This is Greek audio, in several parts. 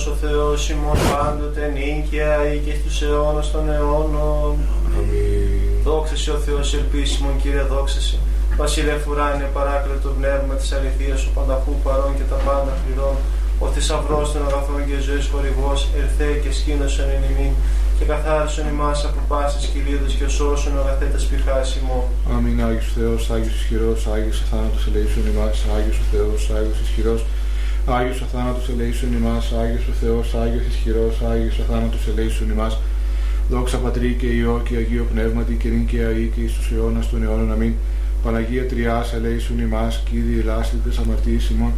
αυτός ο Θεός ημών πάντοτε νίκαια ή και στους αιώνας των αιώνων. Αμήν. Δόξα σε ο Θεός ελπίσιμον Κύριε δόξα σε. Βασιλεύ ουράνιε παράκλητο πνεύμα της αληθείας ο πανταχού παρών και τα πάντα πληρών. Ο θησαυρός των αγαθών και ζωής χορηγός ερθέ και σκήνωσον εν ημίν και καθάρισον ημάς από πάσης κυλίδος και σώσον αγαθέτας πηχάς ημών. Αμήν Άγιος ο Θεός, Άγιος ισχυρός, Άγιος αθάνατος ελεήσον ημάς, Άγιος ο Θεός, Άγιος ισχυρός, Άγιος αθάνατος ελεήσον ημάς, Άγιος ο Θεός, Άγιος ισχυρός, Άγιος αθάνατος ελεήσον ημάς. Δόξα Πατρί και Υιό και Αγίο Πνεύματι και νυν και αή και εις τους αιώνας των αιώνων. Αμήν. Παναγία Τριάς ελέησον ημάς, Κύριε ελάστητες αμαρτίες ημών,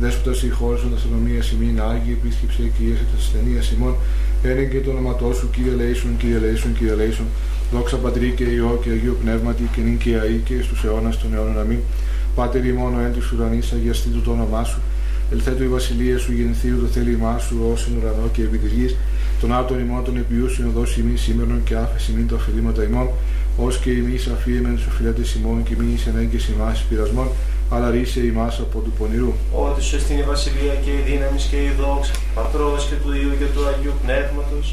Δέσποτας η χώρας των αστυνομίας ημίν, Άγιοι επίσκεψε και ίεσε της ασθενείας ημών, Ένεν και το όνοματό σου, Κύριε ελέησον, Κύριε ελέησον, Κύριε ελέησον. Δόξα Πατρί και Υιό και Αγίο Πνεύματι και νυν και αή και εις τους αιώνας των αιώνων. Αμήν. Πάτερ ημών ο εν της ουρανής, αγιαστήτου το όνομά σου, Ελθέτω η βασιλεία σου, γεννηθείου το θέλημά σου, ω εν ουρανό και επί της γης, τον άτον ημών των επιούσιων δώσει ημί σήμερον και άφεση μην τα ωφελήματα ημών, ω και ημί αφίεμεν του οφειλέτε ημών και μη εις ανάγκες ημάς πειρασμών, αλλά ρίσε ημάς από του πονηρού. Ότι σου εστίν η βασιλεία και η δύναμη και η δόξα, πατρός και του Υιού και του Αγίου Πνεύματος,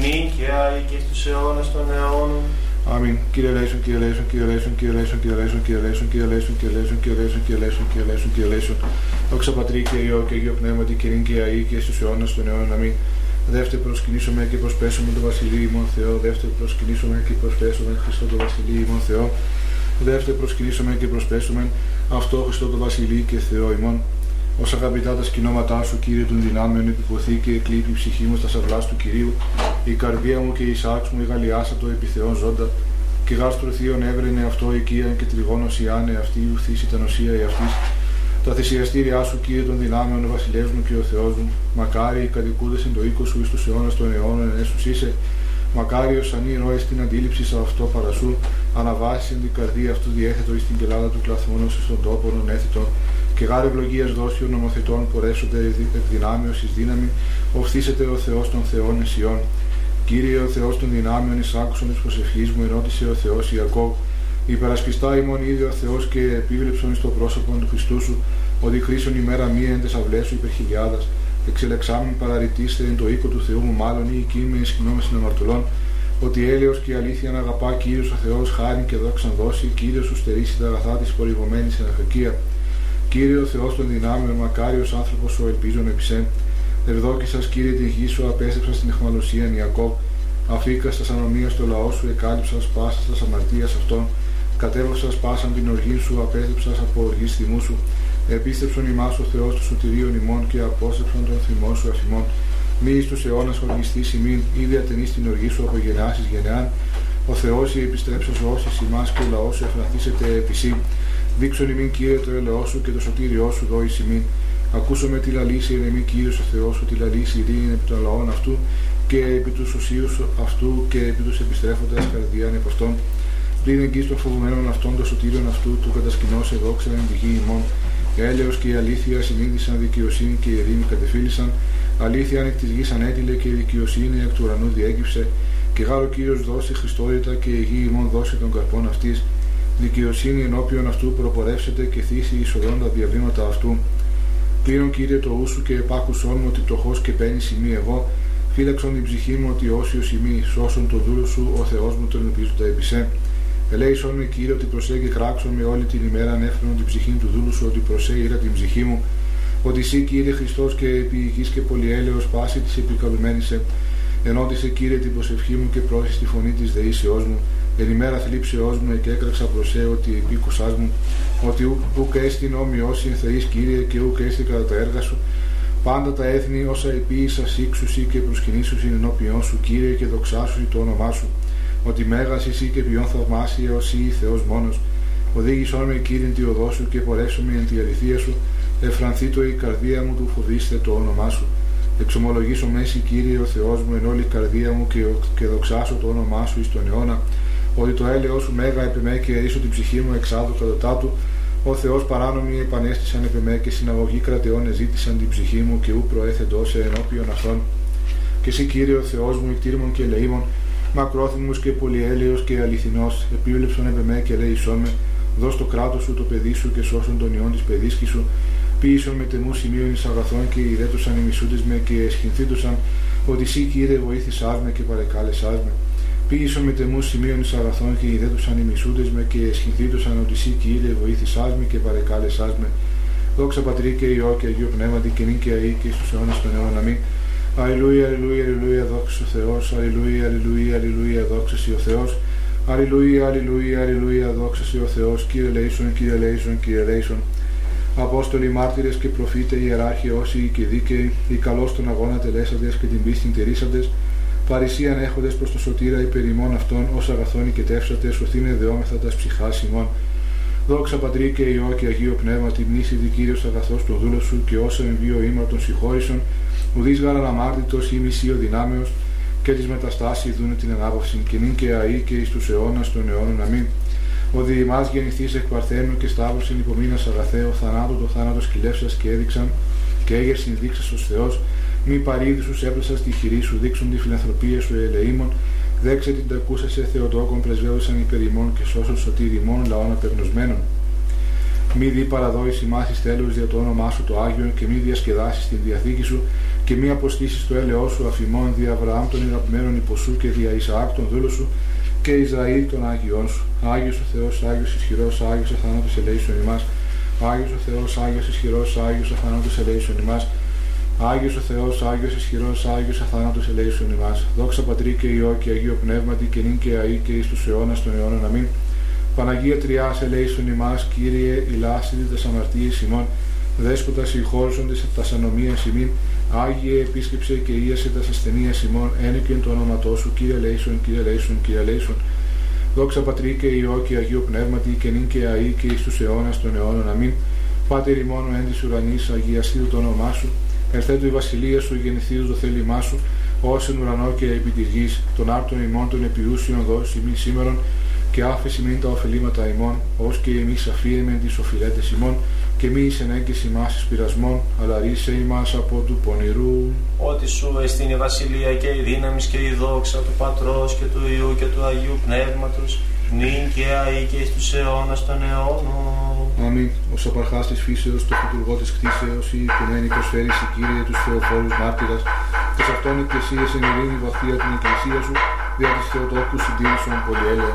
νυν και άη και στους αιώνας των αιώνων. Αμήν. Κύριε Λέησον, Κύριε Λέησον, Κύριε Λέησον, Κύριε Λέησον, Κύριε Λέησον, Κύριε Λέησον, Κύριε Λέησον, Κύριε Λέησον, Κύριε Λέησον, Κύριε Λέησον, Κύριε Λέησον, Κύριε Λέησον. Δόξα Πατρί και Υιό και Αγίο Πνεύματι και νυν και αή και στους αιώνας των αιώνων. Αμήν. Δεύτερο προσκυνήσουμε και προσπέσουμε το Βασιλείο ημών Θεό. Δεύτερο προσκυνήσουμε και προσπέσουμε Χριστό το Βασιλείο ημών Θεό. Δεύτερο προσκυνήσουμε και προσπέσουμε αυτό Χριστό το Βασιλείο και Θεό ημών. Ω αγαπητά τα σκηνώματά σου, Κύριε των δυνάμεων, επιποθεί και εκλείπει η ψυχή μου στα σαυλά του κυρίου. Η καρδία μου και η σάξ μου εγαλιάσατο επιθεών ζώντα. Και γάστρο θείον έβρενε αυτό οικία και τριγόνο ιάνε αυτή ουθήσει τα νοσία η αυτής. Τα θυσιαστήριά σου, Κύριε των δυνάμεων, ο Βασιλεύς μου και ο Θεός μου, μακάρι οι κατοικούντες εν το οίκο σου εις τους αιώνας των αιώνων εν έσους είσαι, μακάρι ως ανή ροές την αντίληψη σε αυτό παρασού, αναβάσει την καρδία αυτού διέθετο εις την κελάδα του κλαθμόνος εις τον τόπο έθετο, και γάρε ευλογίας δώσει ο νομοθετών πορέσονται εκ δυνάμεως εις δύναμη, οφθήσεται ο Θεός των Θεών Εσιών. Κύριε ο Θεός των δυνάμεων εις άκουσον της προσευχής μου, ενώτησε ο Θεός Ιακώβ, Υπερασπιστά ημών είδε ο Θεός και επίβλεψον στο πρόσωπο του Χριστού σου, ότι χρήσεων ημέρα μία εν τεσαυλέ σου υπερχιλιάδα, εξελεξάμεν παραρριτήστε εν το οίκο του Θεού μου, μάλλον ή εκεί με ισχυνόμε συναμαρτωλών, ότι έλεος και αλήθεια να αγαπά κύριος ο Θεός, χάρη και δόξαν δώσει, κύριος σου στερήσει τα αγαθά της χορηγωμένη εν αφεκία. Κύριο Θεός των δυνάμεων, μακάριος άνθρωπος ο ελπίζων επισέν. Ευδόκησας κύριε την γη σου, απέστρεψας στην εχμαλωσία Ιακώβ. Αφήκας στα ανομίας στο λαό σου, εκάλυψας πάσας στα αμαρτίας αυτών κατέβασα πάσαν την οργή σου, απέθυψας από οργή θυμού σου. Επίστεψον ημάς ο Θεός του σωτηρίων ημών και απόστεψον τον θυμό σου αφημών. Μη εις τους αιώνας οργιστής ημίν, ήδη ατενείς την οργή σου από γενεάς εις γενεάν. Ο Θεός η επιστρέψος όσης ημάς και ο λαός σου εφραθήσετε επισή. Δείξον ημίν Κύριε το έλεό σου και το σωτήριό σου δόης ημίν. Ακούσω με τη λαλήση ηρεμή Κύριος ο Θεός σου, τη λαλήση ειρήνη επί των λαών αυτού και επί τους ουσίους αυτού και επί τους επιστρέφοντας καρδιάν επ' αυτών πλην εγγύη των φοβουμένων αυτών των σωτήριων αυτού του κατασκηνώσε δόξα εν τη γη ημών. Έλεος και η αλήθεια συνείδησαν, δικαιοσύνη και η ειρήνη κατεφίλησαν. Αλήθεια εκ της γης ανέτειλε και η δικαιοσύνη εκ του ουρανού διέκυψε. Και γάρο κύριος δώσει Χριστότητα και η γη ημών δώσει των καρπών αυτής. Δικαιοσύνη ενώπιον αυτού προπορεύσετε και θύσει εισοδών τα διαβήματα αυτού. Πλήρων κύριε το ούσου και επάκουσόν μου ότι πτωχό και παίρνει σημεί εγώ. Φύλαξον την ψυχή μου ότι όσιος σημεί, σώσον το δούλο σου, ο Θεός μου τον ελπίζοντα επισέ. Ελέησον με Κύριε ότι προσέγγει κράξον με όλη την ημέρα ανέφερον την ψυχή του δούλου σου ότι προσέγγει την ψυχή μου. Ότι εσύ Κύριε Χριστός και επί και πολυέλεος πάση της επικαλουμένησε ενώτησε Κύριε την προσευχή μου και πρόσεχε τη φωνή της δεήσεώς μου. Εν ημέρα θλίψεώς μου και έκραξα προσέ ότι επίκουσάς μου. Ότι ουκ έστειν όμοιός εν θεής Κύριε και ουκ έστειν κατά τα έργα σου. Πάντα τα έθνη όσα επίησας σύξουσι και προσκυνήσου ενώπιον σου Κύριε και δοξάσου το όνομά σου ότι μέγας εσύ και ποιον θαυμάσια ως ή Θεός μόνος. Οδήγησόν με κύριε τη οδό σου και πορέσουμε εν τη αληθεία σου, εφρανθεί το η καρδία μου του φοβήστε το όνομά σου. Εξομολογήσω μέση Κύριε ο Θεός μου εν όλη η καρδία μου και, και δοξάσω το όνομά σου εις τον αιώνα, ότι το έλεος σου μέγα επιμέ και ρίσω την ψυχή μου εξάδου κατά του, ο Θεός παράνομοι επανέστησαν επιμέ και συναγωγή κρατεών εζήτησαν την ψυχή μου και ου προέθεντο σε ενώπιον αυτών. Και εσύ Κύριε ο Θεός μου εκτήρμων και ελεήμων, μακρόθυμος και πολυέλεος και αληθινός, επίβλεψον επ' και λέει με, δώσ' το κράτος σου το παιδί σου και σώσον τον ιόν της παιδίσκης σου, Πίσω με τεμού σημείων εις αγαθών και ηρέτουσαν οι μισούντες με και εσχυνθήτουσαν ότι εσύ Κύριε βοήθησάς με και παρεκάλεσάς με. Ποίησον μετ' εμού σημείον εις αγαθόν και ιδέτωσαν οι μισούντες με και αισχυνθήτωσαν ότι εσύ Κύριε εβοήθησάς μοι και παρεκάλεσάς με. Δόξα Πατρί και Υιώ και Αγίω Πνεύματι και νύν και αεί και εις τους αιώνας των αιώνων. Αμήν. Αλληλούια, αλληλούια, αλληλούια, δόξα σοι ο Θεός. Αλληλούια, αλληλούια, αλληλούια, δόξα ο Θεός. Αλληλούια, αλληλούια, αλληλούια, δόξα ο Θεός. Κύριε ελέησον, Κύριε ελέησον, Κύριε ελέησον. Απόστολοι, μάρτυρες και προφήτες, ιεράρχαι, όσιοι και δίκαιοι, οι καλώς τον αγώνα τελέσαντες και την πίστιν τηρήσαντες, παρησίαν έχοντες προς το σωτήρα υπερημών αυτών, ως αγαθόνοι και τεύσατες, σωθήνε δεόμεθα τας ψυχάς ημών. Δόξα πατρί και ιό και αγίο πνεύμα, τη μνήση δικύριο αγαθός του δούλος σου και όσα εμβίο ήμα των συγχώρησων, ουδή γάραν αμάρτητο ή μισείο δυνάμεω, και τη μεταστάση δούνε την ανάπαυση, και νυν και αή και εις τους αιώνας των αιώνων. Αμήν. Ο διημάς γεννηθείς εκ Παρθένου και σταύρωσιν υπομείνας αγαθέω, θανάτου το θάνατο σκυλεύσας και έδειξαν και έγερσιν δείξας ως Θεός, μη παρήδησους έπλασας τη χειρή σου, δείξουν τη φιλανθρωπία σου ελεήμων, δέξε την τακούσα σε Θεοτόκον πρεσβεύωσαν υπερημών και σώσον σωτήριμών λαών απεγνωσμένων. Μη δει παραδόηση μάθης τέλους για το όνομά σου το Άγιο και μη διασκεδάσεις την διαθήκη σου και μη αποστήσει το έλεό σου αφημών δι' Αβραάμ των ηραπημένων υποσού και δια Ισαάκ των σου και Ισραήλ των Άγιών σου. Άγιος ο Θεός, Άγιος ισχυρός, Άγιος αθανάτο ελέησον ημάς. Άγιος ο Θεός, Άγιος ισχυρός, Άγιος αθανάτο ελέησον ημάς. Άγιος ο Θεός, Άγιος ισχυρός, Άγιος αθανάτο ελέησον ημάς. Δόξα πατρί και ιό και αγίο πνεύματι και νυν και αή και εις τους αιώνας των αιώνων αμήν. Παναγία τριά ελέησον ημάς, κύριε ηλάσιδη τα αμαρτίε ημών. Δέσποτα συγχώρησον της τασανομίας ημών. Άγιε επίσκεψε και ίασε τα ασθενεία ημών, ένικεν το όνοματό σου, Κύριε Λέισον, Κύριε Λέισον, Κύριε Λέισον. Δόξα Πατρί και Υιό και Αγίο Πνεύματι και νυν και αή και εις τους αιώνας των αιώνων. Αμήν. Πάτερ ημών εν της ουρανής, αγιαστήτω το όνομά σου, ερθέτω η βασιλεία σου, γεννηθείου το θέλημά σου, ως εν ουρανό και επί της γης, των άρτων ημών των επιούσιων δώσει μη σήμερον, και άφεση μην τα ωφελήματα ημών, ως και εμείς αφίεμεν τις οφειλέτες ημών, και μη εις ενέγκες ημάς εις πειρασμών, αλλά ρίσε ημάς από του πονηρού. Ότι σου εστίν η βασιλεία και η δύναμη και η δόξα του Πατρός και του Υιού και του Αγίου Πνεύματος, νυν και αή και εις τους αιώνας των αιώνων. Αμήν. Ο απαρχάς της φύσεως, το φυτουργό της κτήσεως, η οικουμένη προσφέρεις η Κύριε τους Θεοφόρους μάρτυρας, και σε αυτόν εκκλησίες εν ειρήνη βαθία την εκκλησία σου, δια της Θεοτόκου συντήρησον πολυέλεο.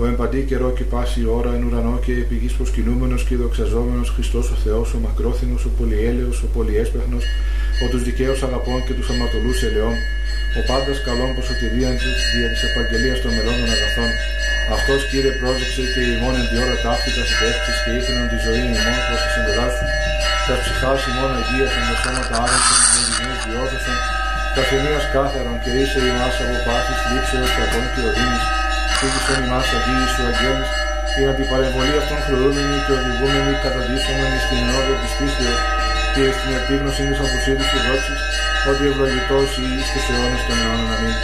ο εμπαντή καιρό και πάση ώρα εν ουρανό και επί γης προσκυνούμενος και δοξαζόμενος Χριστός ο Θεός, ο μακρόθυνος, ο πολυέλεος, ο πολυέσπεχνος, ο τους δικαίους αγαπών και τους αματολούς ελαιών, ο πάντας καλών προσωτηρίαν της δια της επαγγελίας των μελών των αγαθών. Αυτός Κύριε πρόσεξε και ημών εν διόρα ώρα ταύτητα και ήθελαν τη ζωή ημών προς τη συμβουλά σου, τας ψυχάς ημών αγίασαν τα σώματα άρρωσαν, με γυμνές διόδωσαν, τας θεμίας κάθαρον και είσαι ημάς από πάθης, λήψεως, κακών και οδύνης, Φύγησον ημάς αγίοι σου αγγέλης, και να την παρεμβολή αυτών χρεούμενοι και οδηγούμενοι καταντήσομενοι στην όρια της πίστεως και στην επίγνωση της αποσύρης και δόξης, ότι ευλογητός ή στους αιώνες των αιώνων. Αμήν.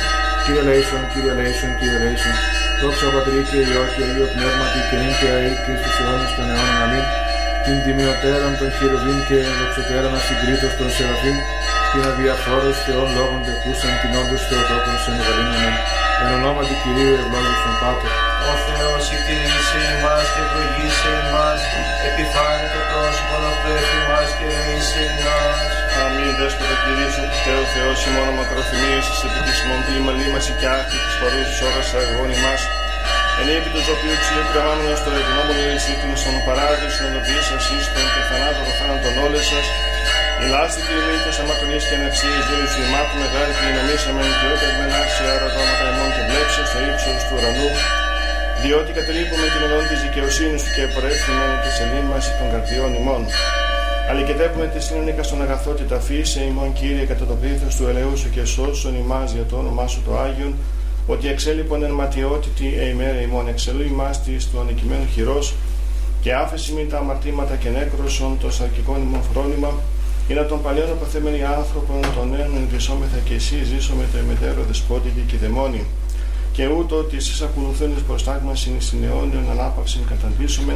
Κύριε Λέησον, Κύριε Λέησον, Κύριε Λέησον, δόξα Πατρί και Υιό και Αγίο Πνεύματι και νυν και αή και στους αιώνες των αιώνων. Αμήν. Την τιμιωτέραν των χειροβήν και δοξωτέραν ασυγκρίτως των Σεραφείμ, την αδιαφόρος Θεών λόγων τεκούσαν την όντως Θεοτόκον σε μεγαλύνων. Εν ονόματι Κυρίου ευλόγησον Πάτερ. Ο Θεός εκτηρήσει εμάς και ευλογήσει εμάς, επιφάνει το πρόσωπο αυτού εφ' εμάς και εμείς εμάς. Αμήν δέσποτα κηρύσσου Θεό Θεός ημών μακροθυμίες εις επί της ημών πλήμα λίμαση και άκρη της παρούσης ώρας αγών Ελέγχει του οποίου ξύλου κρεμάμενο στο ρεγνό μου, εσύ την στον παράδεισο, συνοδοποιήσα εσείς και θανάτο το θάνατον όλε σας. Η λάστη του ημίχο αμακονή και αναξίε δούλου του ημάτου μεγάλη και δυναμίσαμε και ούτε μενάξει άρα δράματα ημών και βλέψε στο ύψος του ουρανού. Διότι κατελείπουμε την οδόν της δικαιοσύνης του και προέρχουμε τη σελήμαση των καρδιών ημών. Αλικετεύουμε τη συνονίκα στον αγαθό και ταφή σε ημών κύριε κατά το πλήθος του ελαιού σου και σώσον για το όνομά σου το Άγιον ότι εξέλιπον εν ματιότητη εημέρα ημών εξελού ημάς της του ανικημένου χειρός και άφεση μην τα αμαρτήματα και νέκροσον το σαρκικό ημών φρόνημα, Είναι τον παλιόν αποθέμενοι άνθρωπον, των νέων ενδυσόμεθα και εσύ ζήσομε το εμετέρω δεσπότικη και δαιμόνι. Και ούτω ότι εσείς ακολουθούν προστάγμα στην αιώνιον ανάπαυση καταντήσουμε,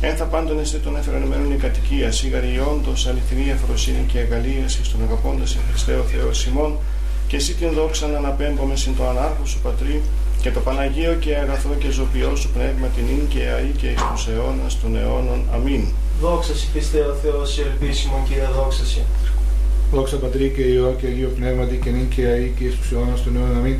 Εν θα πάντων εστί των εφερενωμένων η κατοικία, σίγαρη όντως αληθινή αφροσύνη και εγκαλίαση στον αγαπώντας σε Χριστέ ο Θεός Σιμών, και εσύ την δόξα να αναπέμπομαι συν το ανάρχο σου πατρί, και το Παναγίο και αγαθό και ζωπιό σου πνεύμα την ίν και αή και εις τους αιώνας των αιώνων. Αμήν. Δόξα σοι Χριστέ ο Θεός, ελπίσιμον Κύριε δόξα σοι. Δόξα Πατρί και Υιό και Αγίο Πνεύματι και νυν και αή και εις τους αιώνας των αιώνων. Αμήν.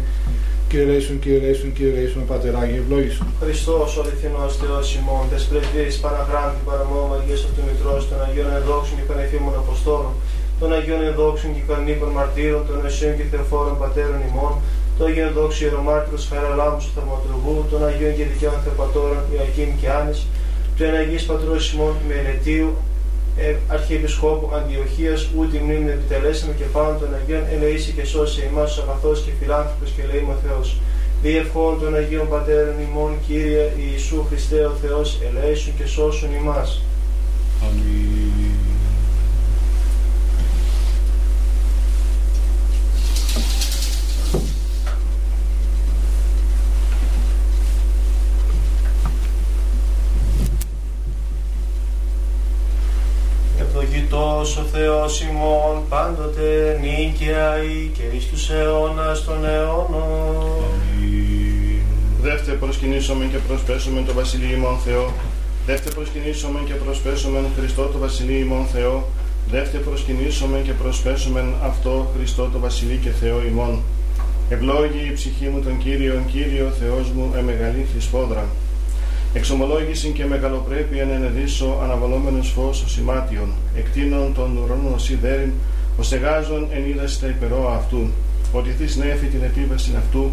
Κύριε Λέησον, Κύριε Λέησον, Κύριε Λέησον, Πατεράγι, ευλόγησον. Χριστός ο αληθινός Θεός ημών, τες πρεσβείες παραγράμμη παραμόμο Αγίας Αυτομητρός, των Αγίων Ενδόξων και Πανεφήμων Αποστόλων, των Αγίων Ενδόξων και Κανίκων Μαρτύρων, των Εσίων και Θεοφόρων Πατέρων ημών, των Αγίων Δόξων Ιερομάρτυρος Χαραλάμου του Θαυματουργού, των Αγίων και Δικαίων Θεοπατώρων Ιωακήμ και Άνης, του Εναγής Πατρός ημών Μελετίου, ε, Αρχιεπισκόπου Αντιοχίας, ούτε μνήμη επιτελέσαμε και πάνω των Αγίων ελεήσει και σώσει εμάς τους αγαθός και φιλάνθρωπος και λέει ο Θεός. Διευχών των Αγίων Πατέρων ημών, Κύριε Ιησού Χριστέ ο Θεός, ελέησουν και σώσουν ημάς. Αμήν. Ευλογητός ο Θεός ημών, πάντοτε νίκαια ή και εις τους αιώνας των αιώνων. Δεύτε προσκυνήσομεν και προσπέσομεν το Βασιλείο ημών Θεό. Δεύτε προσκυνήσομεν και προσπέσομεν Χριστό το Βασιλείο ημών Θεό. Δεύτε προσκυνήσομεν και προσπέσομεν αυτό Χριστό το Βασιλείο και Θεό ημών. Ευλόγη η ψυχή μου τον Κύριον, Κύριο Θεός μου, εμεγαλήθη σπόδρα. Εξομολόγηση και μεγαλοπρέπεια να ενεδίσω αναβαλόμενος φως ο σημάτιον, εκτείνων των ουρανών σιδέριν, ο στεγάζων εν είδαση τα υπερόα αυτού, ότι θείς νέφη την επίβαση αυτού,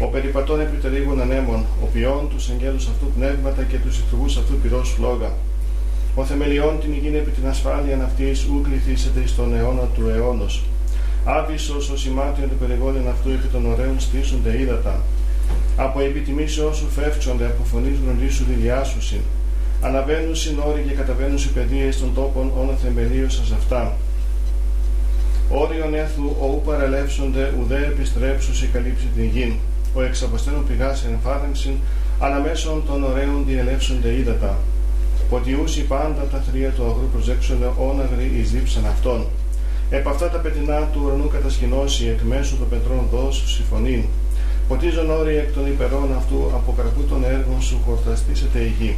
ο περιπατών επιτελήγων ανέμων, ο ποιών τους αγγέλους αυτού πνεύματα και τους ηθουργούς αυτού πυρός φλόγα. Ο θεμελιών την υγιήν επί την ασφάλεια αυτής ου κληθήσετε εις τον αιώνα του αιώνος. Άβυσος ο σημάτιον του περιβόλιν αυτού επί των ωραίων στήσονται ύδατα. Από επιτιμήσεώ σου φεύξονται από φωνής γνωρίσου διδιάσουσιν. Αναβαίνουν συνόροι και καταβαίνουν οι παιδείες των τόπων όνα θεμελίωσας αυτά. Όριον έθου οού παρελεύσονται ουδέ επιστρέψουσι καλύψει την γην ο εξαποστένων πηγάς εμφάρενσιν, αναμέσων των ωραίων διελεύσονται ύδατα. Ποτιούσι πάντα τα θρία του αγρού προσέξονται όναγροι εις δίψαν αυτών. Επ' αυτά τα πετεινά του ουρανού κατασκηνώσει εκ μέσου των πετρών δώσου συμφωνήν. Ποτίζον όροι εκ των υπερών αυτού από καρπού των έργων σου χορταστήσετε η γη.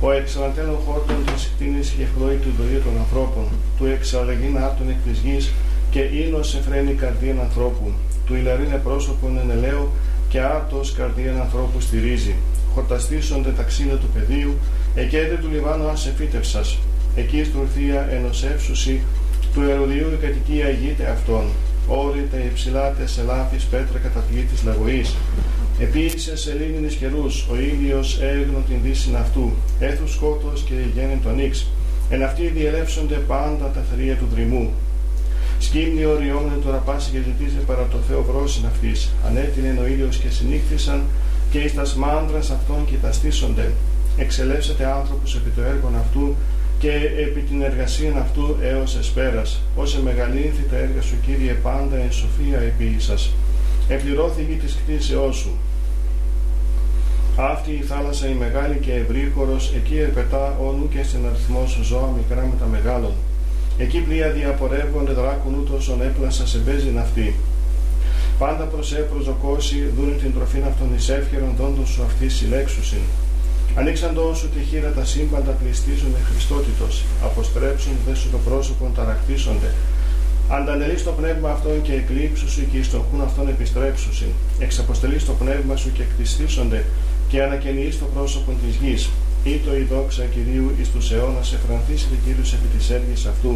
Ο εξαλαντέλων χόρτων της κτίνης και χλώη του δοή των ανθρώπων, του εξαλλαγήν άρτων εκ της γης και ίνος εφραίνει καρδίαν ανθρώπου, του ηλαρίνε πρόσωπον εν ελαίο και άρτος καρδίαν ανθρώπου στηρίζει. Χορταστήσονται τα ξύλα του πεδίου, εκέδε του Λιβάνου ασεφίτευσας. Εκεί στουρθία ενωσεύσουση του Εροδίου η κατοικία γείται αυτών. Όρη τα υψηλά τεσσελάφης πέτρα καταφυγή της λαγωής. Επίησε σε λίμνης καιρούς, ο ήλιος έγνω την δύση αυτού, έθους σκότος και γέννη τον ίξ. Εν αυτοί διελεύσονται πάντα τα θρία του δρυμού. Σκύμνη οριόμενη τώρα πάση και ζητήσε παρά το Θεό βρόσιν αυτής. Ανέτεινε ο ήλιος και συνήχθησαν και εις τα μάντρα αυτών και τα στήσονται. Εξελεύσατε άνθρωπου επί το έργο αυτού και επί την εργασία αυτού έως εσπέρας. Όσε μεγαλύνθη τα έργα σου, κύριε, πάντα εν σοφία επί σα. Επληρώθη η γη της κτήσεώς σου. Αυτή η θάλασσα η μεγάλη και ευρύχωρος, εκεί ερπετά όνου και στην αριθμό σου ζώα μικρά με τα μεγάλων. Εκεί πλοία διαπορεύονται δράκουν ούτως έπλασα σε μπέζιν αυτή. Πάντα προς έπροζοκώσει δούνε την τροφήν αυτών εις εύχερον δόντων σου αυτή συλλέξουσιν. Ανοίξαντο σου τη χείρα τα σύμπαντα πληστίζουν με Χριστότητος, αποστρέψουν δε σου το πρόσωπο ταρακτήσονται. Αντανελείς το πνεύμα αυτόν και εκλείψου σου και εις τον χούν αυτόν επιστρέψουσιν. Εξαποστελείς το πνεύμα σου και εκτιστήσονται και ανακαινείς το πρόσωπο της γης ήτο η δόξα Κυρίου εις τους αιώνας εφρανθήσεται Κύριος επί της έργης αυτού.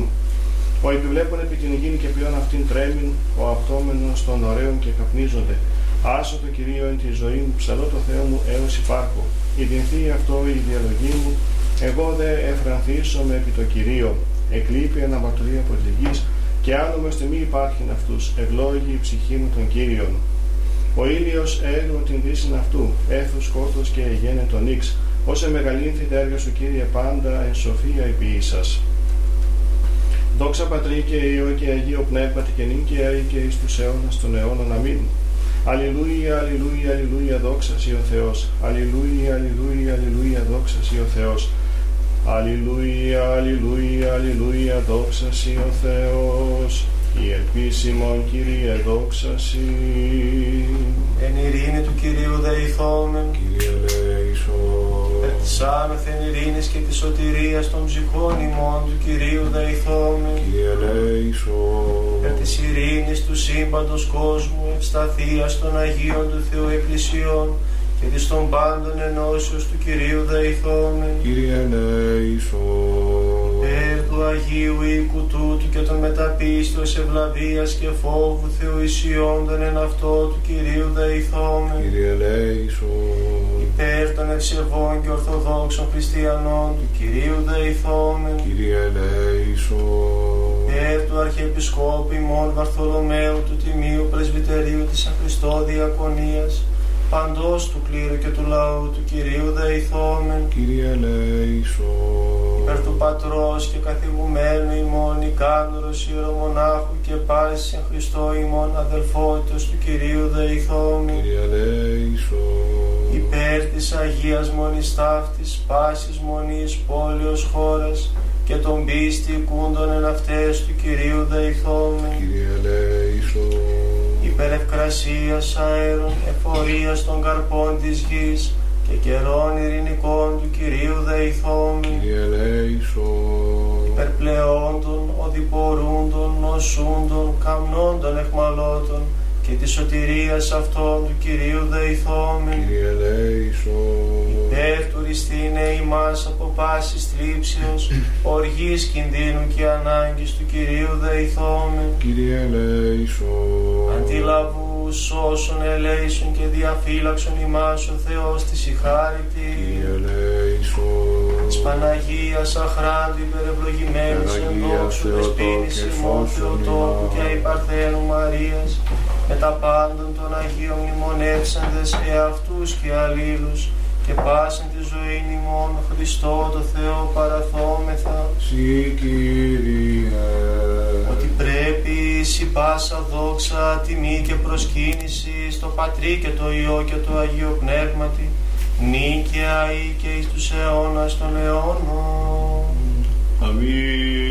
Ο επιβλέπων επί την υγιεινή και ποιόν αυτήν τρέμην, ο αυτόμενος των ωραίων και καπνίζονται. Άσο το Κυρίο εν τη ζωή μου, ψαλώ το Θεό μου έως υπάρχω. Η δυνθή αυτό η διαλογή μου, εγώ δε εφρανθήσομαι επί το Κυρίο. Εκλείπει αναπατουρία από τη γης, και άλλο με μη υπάρχει αυτούς, ευλόγη η ψυχή μου των Κύριων. Ο ήλιος έγνω την δύση αυτού, έθους σκότος και εγένε τον ίξ, Όσε μεγαλύνθη τα έργα σου Κύριε πάντα εν σοφία επί ίσας. Δόξα Πατρί και Υιό και Αγίο Πνεύματι και νίκαια ή και εις τους αιώνας των αιώνων. Αμήν. Αλληλούια, αλληλούια, αλληλούια, δόξα Σύ ο Θεός. Αλληλούια, αλληλούια, αλληλούια, δόξα Σύ ο Θεός. Αλληλούια, αλληλούια, αλληλούια, δόξα Σύ ο Θεός. Η ελπίσιμον Κύριε δόξα Σύ. Εν ειρήνη του Κυρίου δεηθόμεν, Κύριε λέησον. Περ της άνωθεν ειρήνης και της σωτηρίας των ψυχών ημών του Κυρίου δεηθόμεν, Κύριε λέησον. περ της ειρήνης του σύμπαντος κόσμου, ευσταθίας των Αγίων του Θεού Εκκλησιών και της των πάντων ενώσεως του Κυρίου δεηθόμεν, Κύριε λέησον. Περ του Αγίου οίκου τούτου και των μεταπίστως ευλαβίας και φόβου Θεού ισιόντων εν αυτό του Κυρίου δεηθόμεν, Κύριε λέησον. Υπέρ των ευσεβών και ορθοδόξων χριστιανών του Κυρίου δεηθόμεν, Κύριε λέησον. υπέρ του Αρχιεπισκόπου ημών Βαρθολομαίου του Τιμίου Πρεσβυτερίου της Αχριστό Διακονίας, παντός του κλήρου και του λαού του Κυρίου δεηθόμεν, Κύριε λέησον. υπέρ του Πατρός και καθηγουμένου ημών Ικάνωρος ιερομονάχου και πάσης εν Χριστώ ημών αδελφότητος του Κυρίου δεηθόμεν, Κύριε λέησον. υπέρ της Αγίας Μονής Ταύτης, πάσης μονής πόλεως χώρας και των πίστη κούντων εν αυτές του Κυρίου δεηθόμεν, Κύριε λέησον. Υπέρ ευκρασίας αέρων, εφορίας των καρπών της γης και καιρών ειρηνικών του Κυρίου δεηθόμεν, Κύριε λέησον. υπερπλεόντων, οδηπορούντων, νοσούντων, καμνόντων εχμαλώτων και της σωτηρίας αυτών του Κυρίου δεηθόμεν. Κύριε λέησον. Υπέρ του ριστήνε ημάς από πάσης θλίψεως, οργής κινδύνου και ανάγκης του Κυρίου δεηθόμεν. Κύριε λέησον. Αντιλαβούς όσων ελέησον και διαφύλαξον ημάς ο Θεός της ηχάρητη. Κύριε λέησον. Της Παναγίας αχράντου υπερευλογημένης εν Παναγίας δόξου Θεοτόκου δεσποίνης και ημών σώσον Θεοτόκου ημάς. και αϊπαρθένου Μαρίας με τα πάντων των Αγίων μνημονεύσαντες εαυτούς και αλλήλους και πάσαν τη ζωή ημών Χριστό το Θεό παραθόμεθα Συ Κύριε. ότι πρέπει η πάσα δόξα, τιμή και προσκύνηση στο Πατρί και το Υιό και το Αγίο Πνεύματι νίκαια ή και εις τους αιώνας των αιώνων. Αμήν.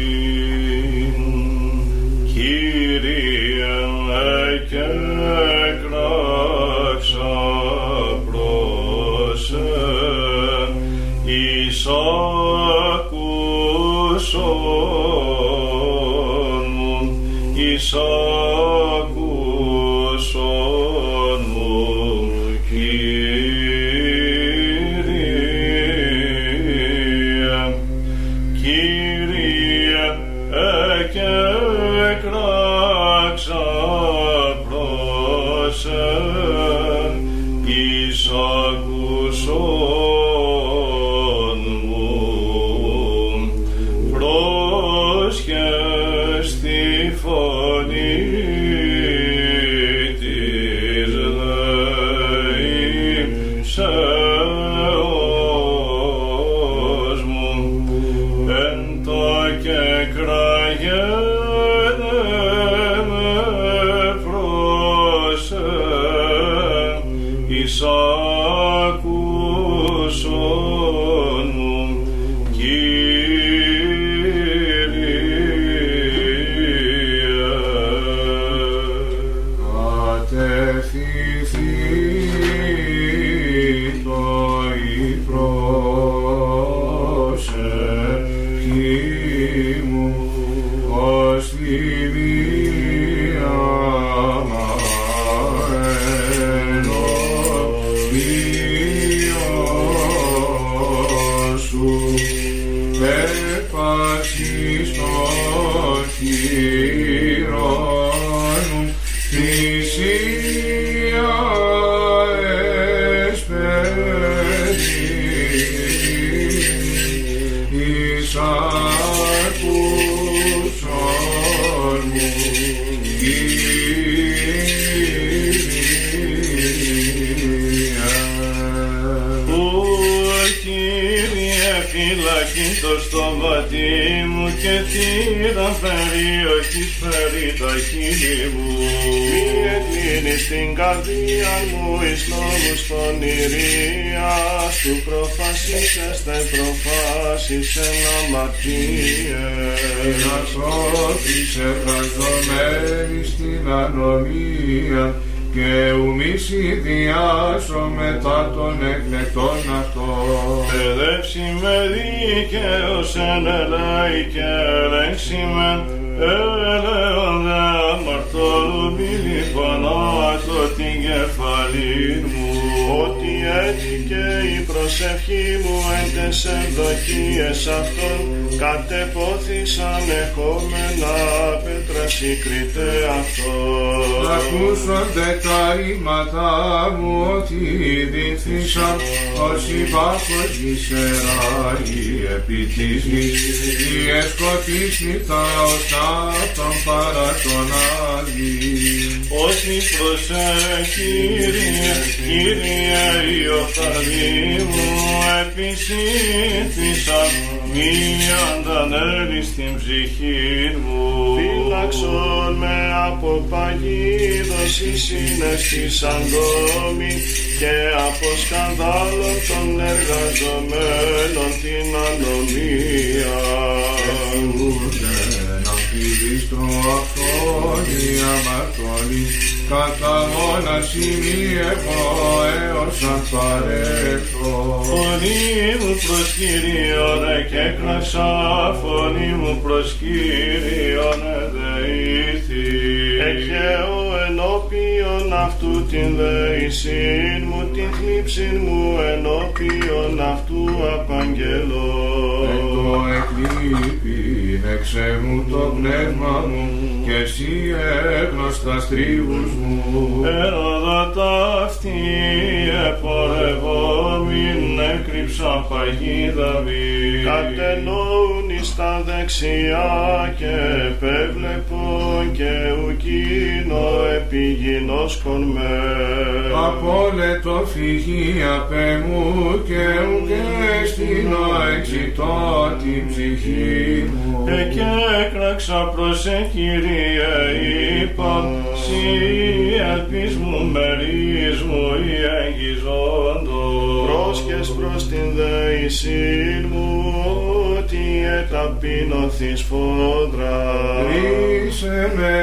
Προφάσεις εν αμαρτίες. Να σώθησε εργαζομένη στην ανομία και ουμείς ιδιάσω μετά των εκλεκτών αυτών. Παιδεύσει με δίκαιος εν ελέη και ελέγξει με έλεον δε αμαρτώλου μη λιπανάτω την κεφαλή μου. Ότι έτυχε η προσευχή μου εν τες ευδοκίες αυτών κατεπόθησαν εχόμενα πέτρα συγκρίτε αυτών. Ακούσονται τα ρήματά μου ότι δίθησαν ως υπάρχος γησεράγει επί της γης η εσκοτήσει τα οσά των παρά τον Άγιοι. Ότι προσέχει Κύριε η οφθαλή μου επισήθησαν μη αντανέλεις στην ψυχή μου. Φύλαξον με από παγίδος η συναισθήσαν δόμη και από σκανδάλων των εργαζομένων την ανομία. Να φιλίστρο αυτόν η αμαρτωλή κατά μόναση μη εγώ έως αν παρέχω. Φωνή μου προς Κύριον και έκρασα, φωνή μου προς Κύριον εδεήθη. Εκχαίω ενώπιον αυτού την δεησήν μου, την θλίψην μου ενώπιον αυτού απαγγελώ. Εν το εκλείπει εξέ μου το πνεύμα μου και εσύ έγνωστα στρίβους μου. Έρωδα ταύτη επορευόμην έκρυψα παγίδα μη. Κατενόουν εις τα δεξιά και επέβλεπον και ουκίνο επιγεινός κονμέ. Απόλετο φυγή απέ μου και ουκέ στείλω εξητώ την ψυχή μου. Ε, και έκραξα προς ε, Κύριε είπα Συ ελπίς μου μερίς μου ή εγγυζόντος Πρόσχες προς την δεησήν μου ότι εταπεινωθείς φόντρα. Ρίσε με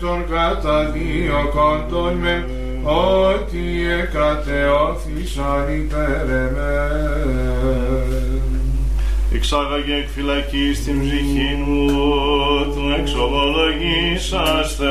τον καταδίωκον με ότι εκρατεώθησαν υπέρ εμέν. Εξάγαγε εκ φυλακής την ψυχή μου, του εξομολογήσαστε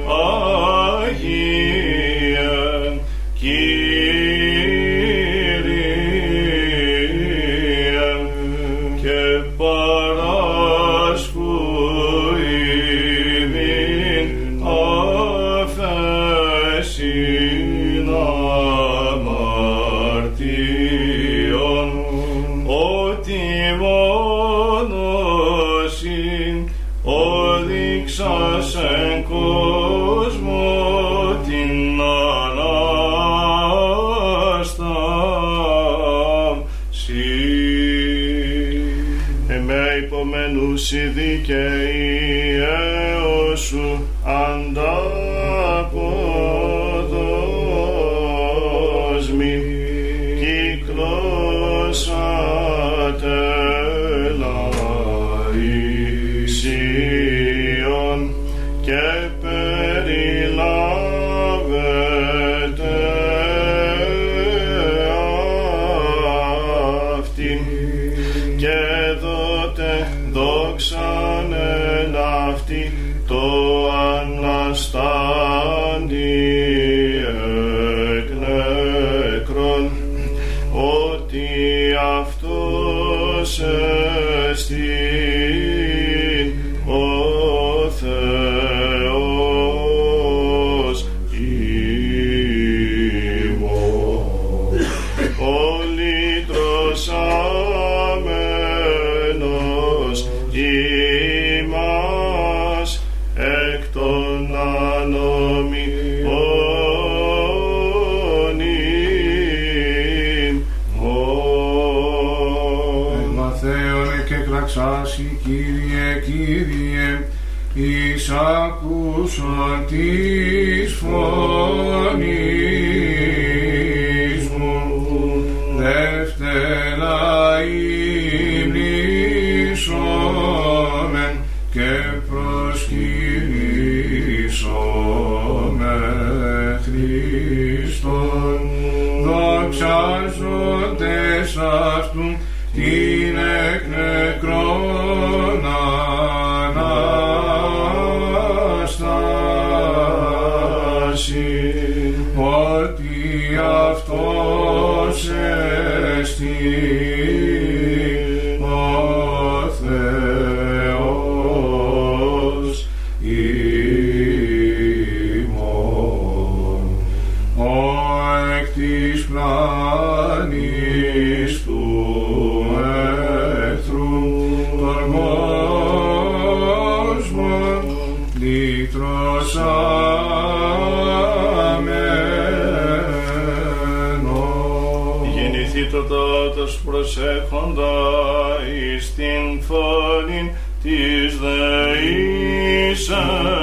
Κύριε, εις ακούσον της φωνής μου, δεύτερα Christi. πάντα τας προσέχοντας εις την φωνήν της δεήσας.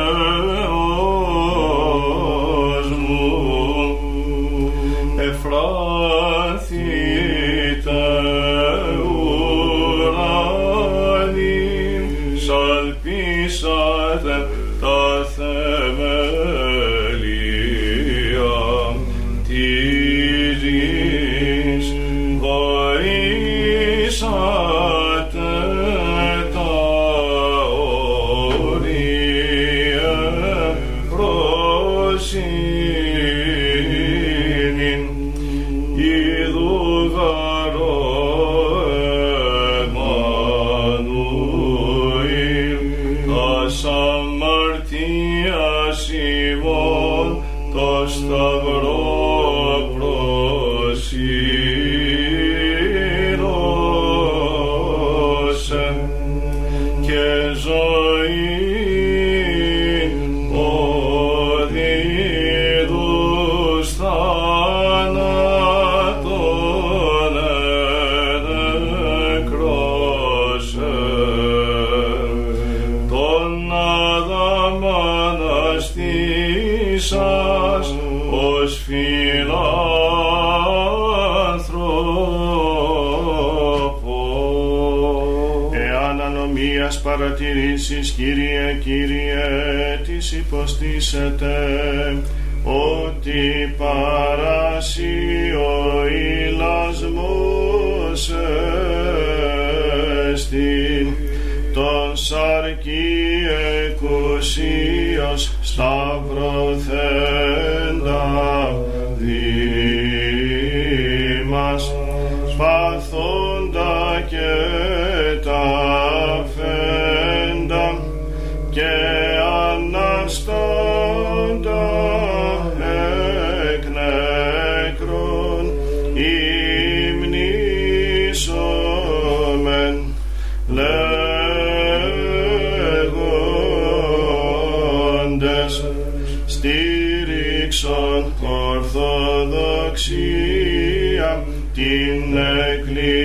Εις Κύριε, Κύριε, τις υποστήσετε, ότι παρά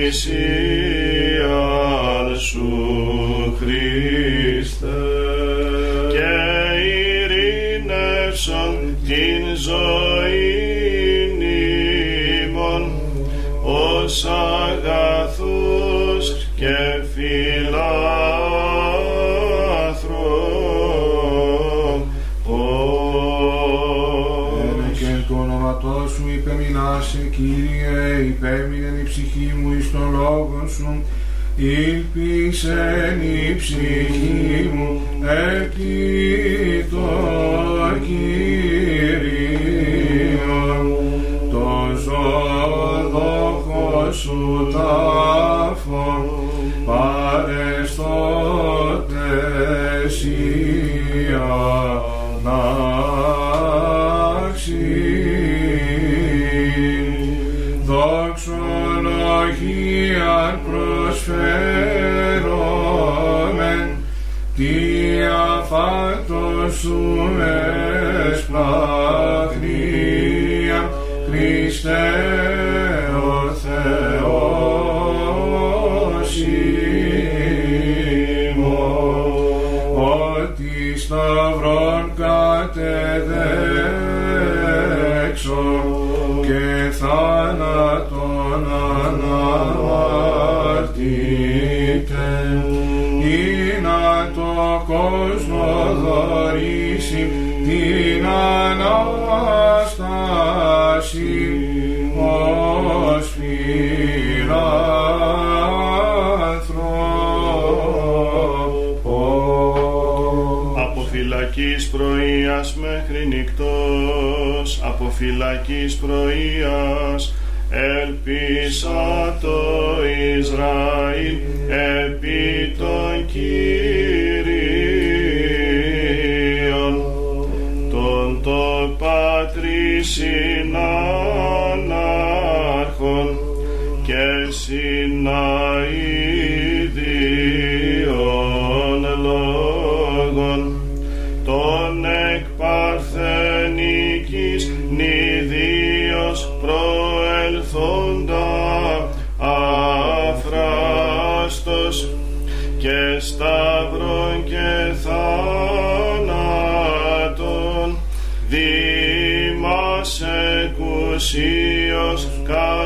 Ese Ήλπισε η ψυχή μου επί σου εσπλαχνία, Χριστέ ο Θεός ημών, ότι σταυρών κατεδέξω και θάνατον αναμαρτήτεν, δωρήσει την Ανάσταση ως φιλάνθρωπο. Από φυλακής πρωίας μέχρι νυχτός, από φυλακής πρωίας, ελπίσα το Ισραήλ και συναηδίων λόγων, τον εκ παρθενικής νηδίως προελθόντα αφράστος και σταυρών και θάνατον δήμας εκουσίως καταδεξαμένον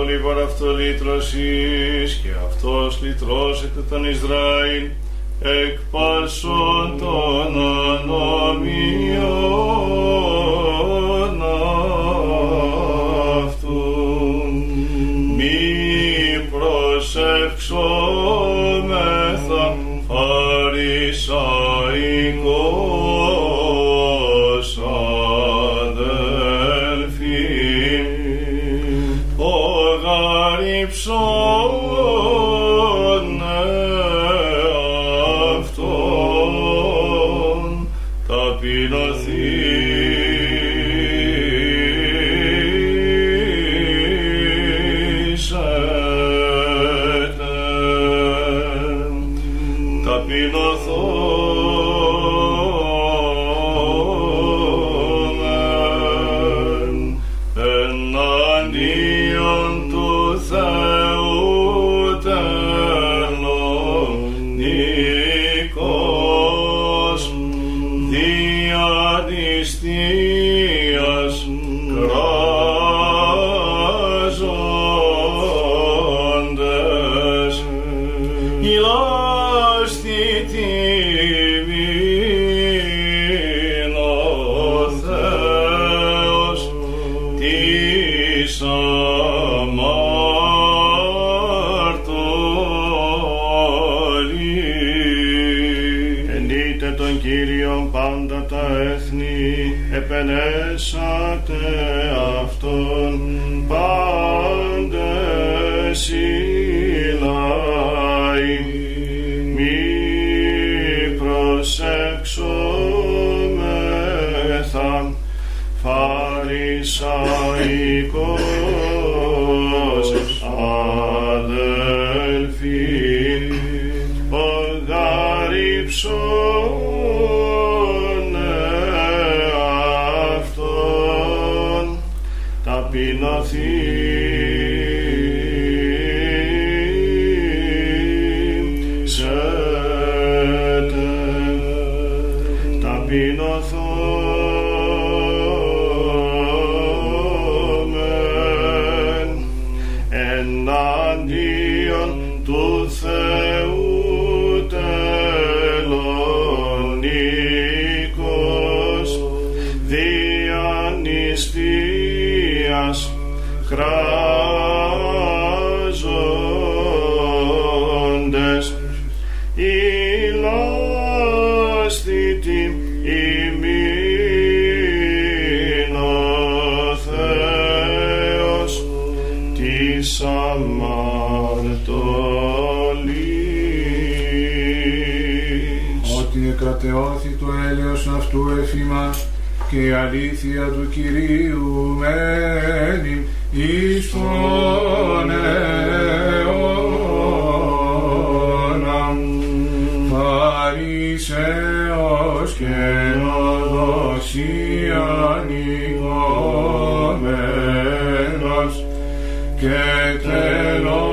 έλεος και πολύ παρά αυτό λύτρωσης και αυτός λυτρώσεται τον Ισραήλ. Εκ πασών των ανομιών μας ή ο Ότι εκρατεώθη το έλεος αυτού εφήμα και η αλήθεια του Κυρίου μένει εις τον αιώνα. Παρισέως και νοδοσίαν οικομένας και τέλος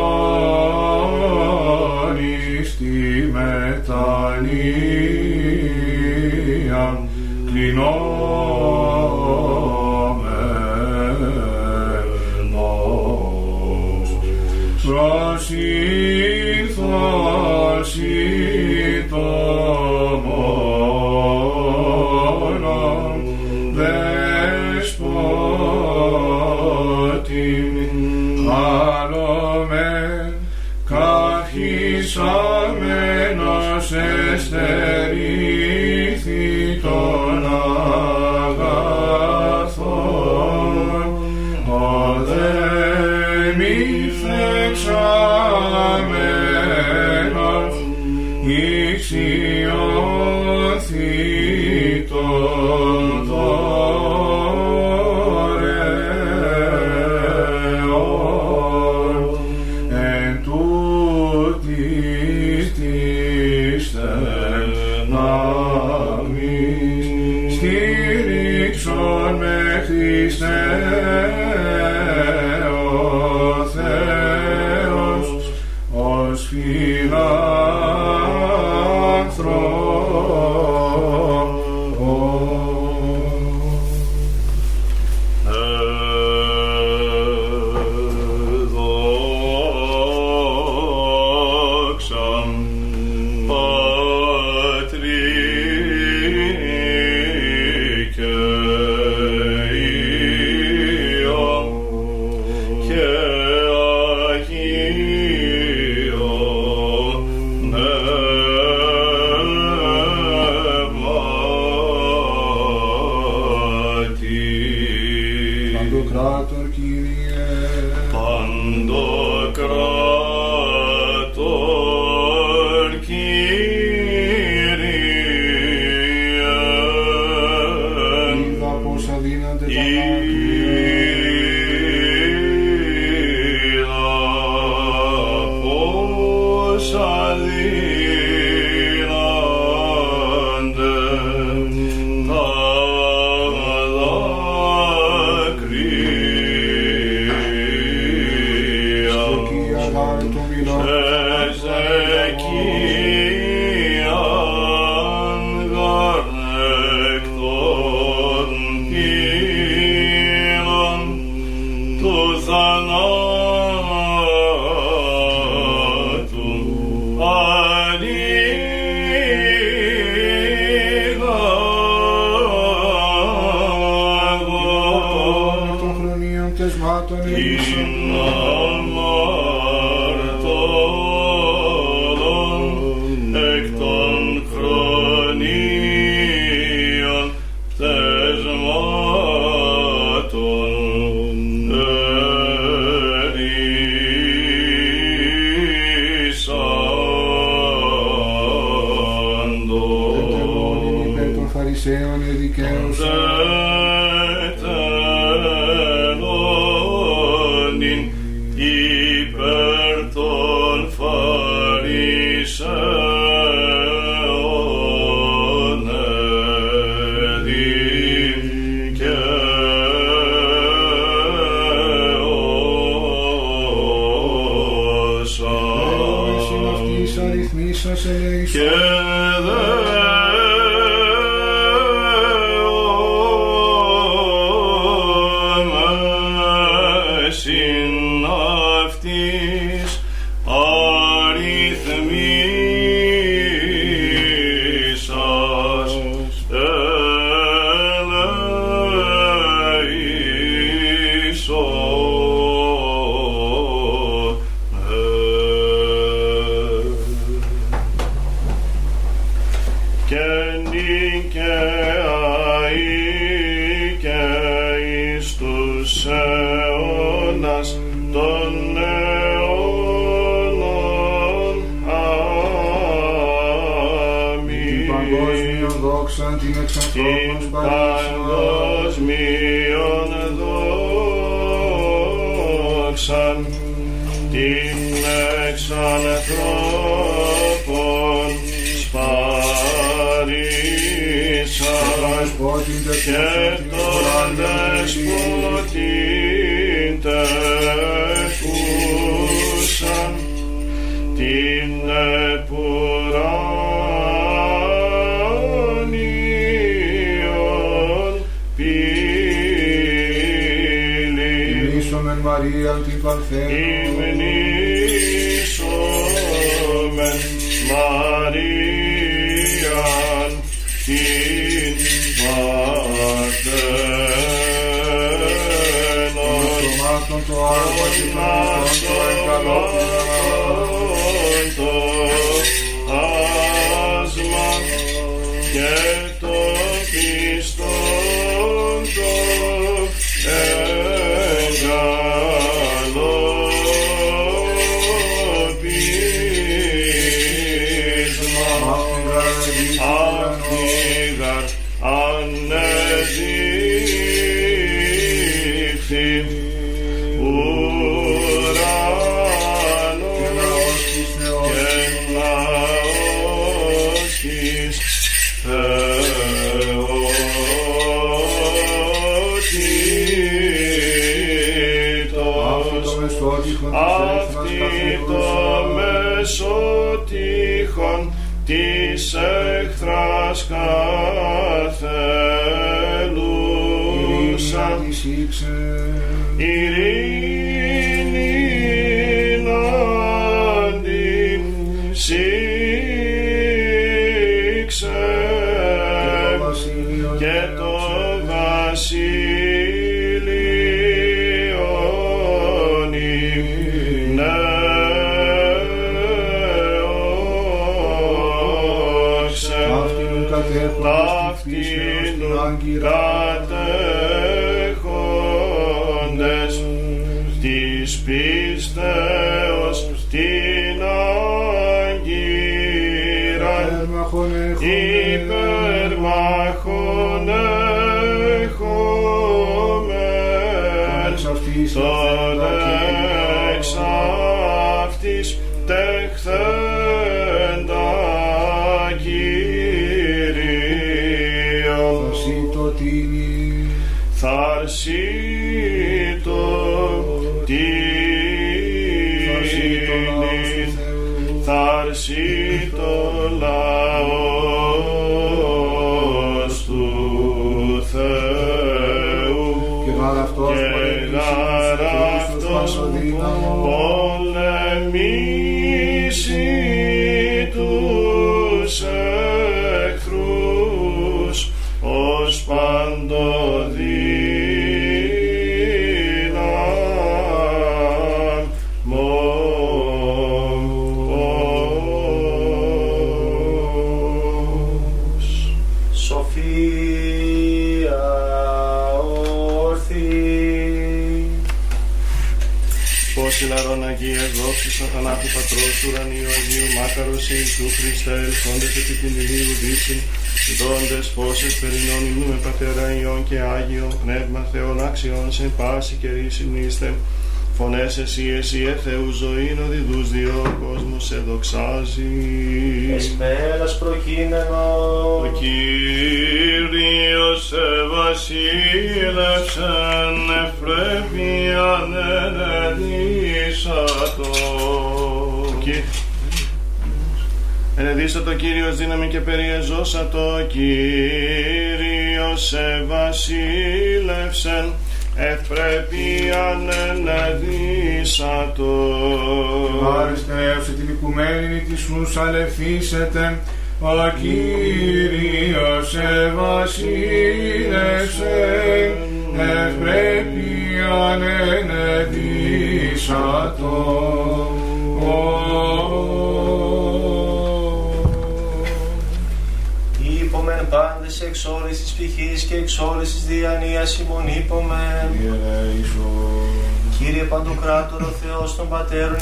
Krishna. Μαρίαν την Παρθένον, Υμνήσομεν Μαρίαν την Παρθένον στομάτων το άρμα και τον Χριστόν το εγκαλόπινα. Hon άγκυρα Υπέρμαχον έχουμε. υπερμαχών έχομεν Εξ αυτής Ιησού Χριστέ ελθόντες επί την ηλίου δύσιν δόντες πόσες περινών υμνούμε Πατέρα Υιών και Άγιον Πνεύμα Θεών αξιών σε πάση καιρή συμνήστε Φωνές εσύ, εσύ, ε Θεού ζωήν, ο διδούς διό κόσμος σε δοξάζει. Εσπέρας προκείμενος. Ο Κύριος σε βασίλευσεν ευπρέπειαν Ενεδίσατο Κύριος δύναμη και περιεζώσατο Κύριος σε βασίλευσεν ευπρέπειαν ενεδίσατο. Αριστεύσε την οικουμένη της νους αλευθύσετε, ο Κύριος σε βασίλευσε, ευπρέπειαν ενεδίσατο. Πάντες εξ όρης της ψυχής και εξ όρης της διανοίας ημών είπομεν. Κύριε Ιησού, Κύριε Παντοκράτορο Θεός των Πατέρων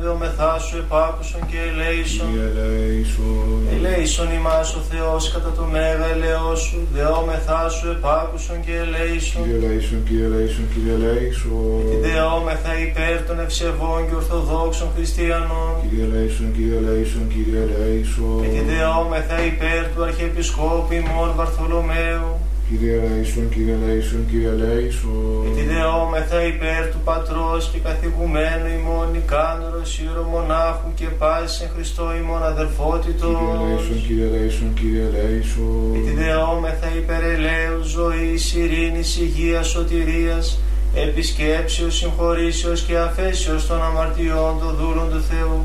ημών, δεόμεθά σου επάκουσον και ελέησον. Κύριε ελέησον. Ελέησον ημάς ο Θεός κατά το μέγα ελαιό σου, δεόμεθά σου επάκουσον και ελέησον. Κύριε ελέησον, Κύριε ελέησον, Κύριε ελέησον. Τη δεόμεθα υπέρ των ευσεβών και ορθοδόξων χριστιανών. Κύριε ελέησον, Κύριε ελέησον, Κύριε ελέησον. Και τη δεόμεθα υπέρ του Αρχιεπισκόπου ημών Βαρθολομαίου. Κύριε ελέησον, Κύριε ελέησον, Κύριε ελέησον. Και τη δεόμεθα υπέρ του Πατρός και καθηγουμένου ημών Νικάνωρος Ιερομονάχου και πάση εν Χριστώ ημών αδελφότητος. Κύριε ελέησον, Κύριε ελέησον, Κύριε ελέησον. Και τη δεόμεθα υπέρ ελαίου ζωής, ειρήνης, υγείας, σωτηρίας, επισκέψεως, συγχωρήσεως και αφέσεως των αμαρτιών των δούλων του Θεού,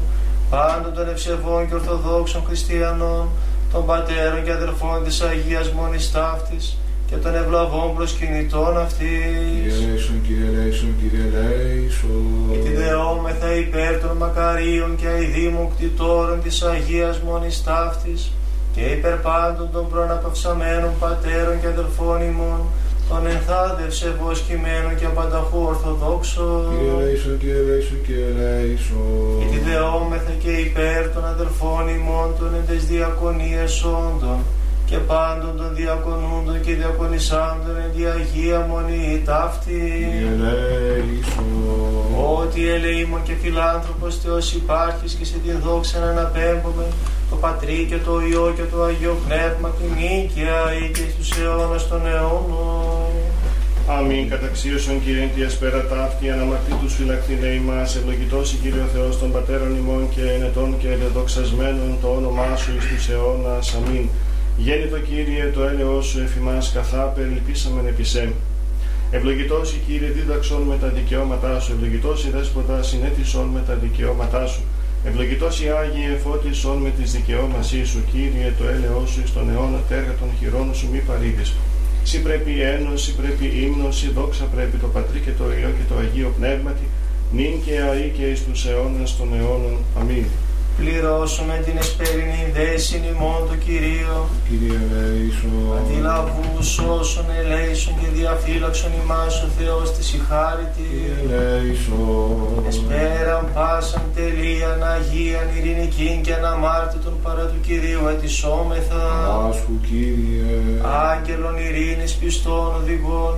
πάντων των ευσεβών και ορθοδόξων χριστιανών, των πατέρων και αδερφών της Αγίας Μόνης Ταύτης και των ευλαβών προσκυνητών Κύριε αυτής. ελέησον, Κύριε ελέησον, Κύριε ελέησον. Και τη δεόμεθα υπέρ των μακαρίων και αηδήμων κτητόρων της Αγίας Μόνης Ταύτης και υπέρ πάντων των προαναπαυσαμένων πατέρων και αδελφών ημών, των ενθάδευσε βοσκημένων και πανταχού ορθοδόξων. Κύριε ελέησον, Κύριε ελέησον, Κύριε ελέησον. Και τη δεόμεθα και υπέρ των αδελφών ημών των εν τες διακονίες όντων και πάντων των διακονούντων και διακονισάντων εν τη Αγία Μονή ταύτη. Κύριε ελέησον. Ότι ελεήμων και φιλάνθρωπος Θεός υπάρχεις και σε την δόξα να αναπέμπουμε το Πατρί και το Υιό και το Αγίο Πνεύμα την νίκαια ή και στους αιώνας των αιώνων. Αμήν. Καταξίωσον Κύριε τη ασπέρα ταύτη, αναμαρτήτους φυλακτήνε ημάς, ευλογητός η Κύριε ο Θεός των Πατέρων ημών και ενετών και εδεδοξασμένων το όνομά Σου εις τους αιώνας. Αμήν. Γέννητο Κύριε το έλεος Σου εφημάς καθά περιλυπήσαμεν επισέ. Ευλογητός η Κύριε δίδαξον με τα δικαιώματά Σου, ευλογητός η Δέσποτα συνέτησον με τα δικαιώματά Σου. Ευλογητός η Άγιε φώτισον με τις δικαιώμασή Σου, Κύριε το έλεος Σου εις τον αιώνα τέργα των χειρών Σου μη παρήδεις. Σύ πρέπει η ένωση, πρέπει η ύμνος, η δόξα πρέπει το Πατρί και το Υιό και το Αγίο Πνεύματι, νυν και αεί και εις τους αιώνας των αιώνων. Αμήν. Πληρώσουμε την εσπερινή δέσιν ημών του Κυρίου, Κύριε ελέησον. αντιλαβού όσων ελέησον και διαφύλαξον ημάς ο Θεός της η χάριτη. Κύριε ελέησον. Εσπέραν πάσαν τελείαν Αγίαν ειρηνικήν και αναμάρτητον παρά του Κυρίου ετισόμεθα. Πάσχου, Κύριε. Άγγελων ειρήνης πιστών οδηγών,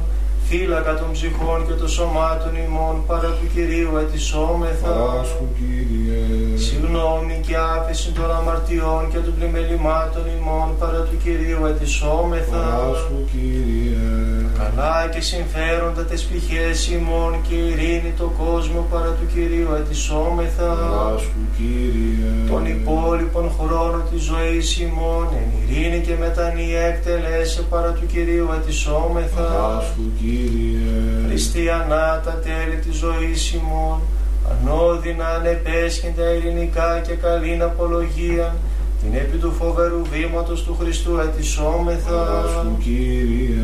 φύλακα των ψυχών και των σωμάτων ημών παρά του Κυρίου ετισόμεθα. Πάσχου, Κύριε. Συγγνώμη και άφεση των αμαρτιών και των πλημελημάτων ημών παρά του Κυρίου ετισόμεθα. Πάσχου, Κύριε. Καλά και συμφέροντα τες πηχές ημών και ειρήνη το κόσμο παρά του Κυρίου ετισόμεθα. Πάσχου, Κύριε. Τον υπόλοιπον χρόνο της ζωής ημών εν ειρήνη και μετανία εκτελέσε παρά του Κυρίου ετισόμεθα. Πάσχου, Κύριε. Χριστιανά τα τέλη της ζωής ημών, ανώδυνα ανεπέσχυντα ειρηνικά και καλήν απολογία, την επί του φοβερού βήματος του Χριστού ετισόμεθα. Πάσχου, Κύριε.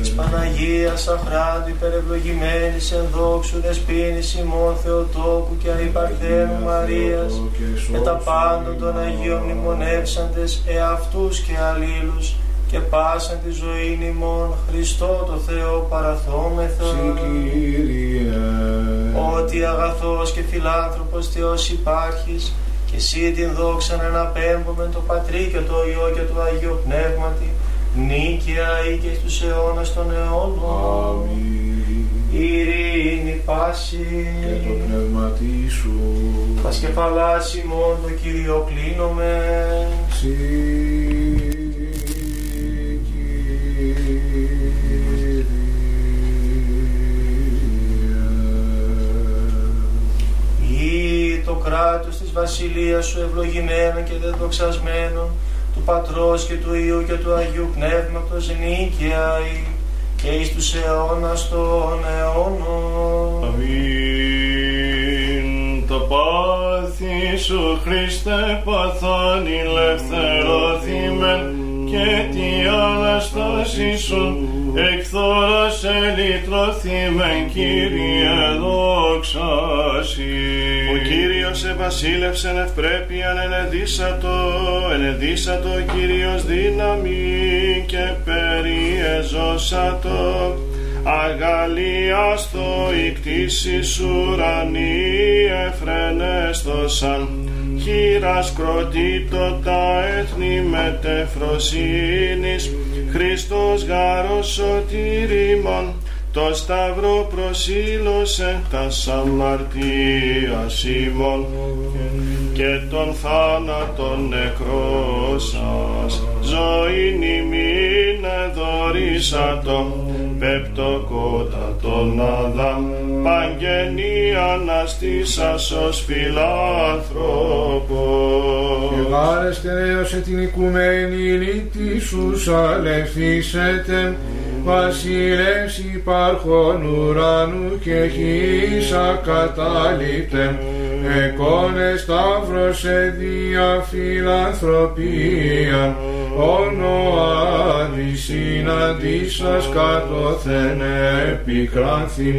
Της Παναγίας αχράντου υπερευλογημένης εν δόξου δεσπίνης ημών Θεοτόκου και αϊπαρθένου Μαρίας, με τα πάντων των Αγίων μνημονεύσαντες εαυτούς και αλλήλους και πάσαν τη ζωή ημών Χριστό το Θεό παραθόμεθα. Συ, Κύριε. Ότι αγαθός και φιλάνθρωπος Θεός υπάρχεις και εσύ την δόξα να αναπέμπουμε το Πατρί και το Υιό και το Αγίο Πνεύματι νίκαια ή και στους αιώνας των αιώνων. Αμήν. Ειρήνη πάση Και το πνεύμα σου. Πασκεφαλάς ημών το Κύριο κλείνομαι Συ, Κύριε. ή το κράτος της βασιλείας σου ευλογημένο και δεδοξασμένο του Πατρός και του Υιού και του Αγίου Πνεύματος νίκαια ή και εις τους αιώνας των αιώνων. Αμήν. Το πάθη σου Χριστέ παθάν ελευθερώθημεν και τη Αναστάση σου εκθόρας ελυτρώθημεν Κύριε δόξασι. Ο Κύριος ευασίλευσεν ευπρέπειαν ενεδίσατο, ενεδίσατο Κύριος δύναμη και περιεζώσατο. αγαλίαστο η κτήσης ουρανή εφρενέστοσαν χείρας κροτήτω τα έθνη μετεφροσύνης Χριστός γάρος σωτήριμον το σταυρό προσήλωσε τα αμαρτίας ημών και τον θάνατον νεκρό σας. Ζωήν ημίν εδωρήσατο πεπτοκότα τον Αδάμ. Παγγενή αναστήσας ως φιλάνθρωπος. Και βάρεστε την οικουμένη λύτη σου σαλευθήσετε βασιλεύς υπάρχον ουρανού και χείς ακατάληπτε. Εκόνε σταύρωσε δια φιλανθρωπία. Όνο άδης συναντήσας κατώθεν επικράνθη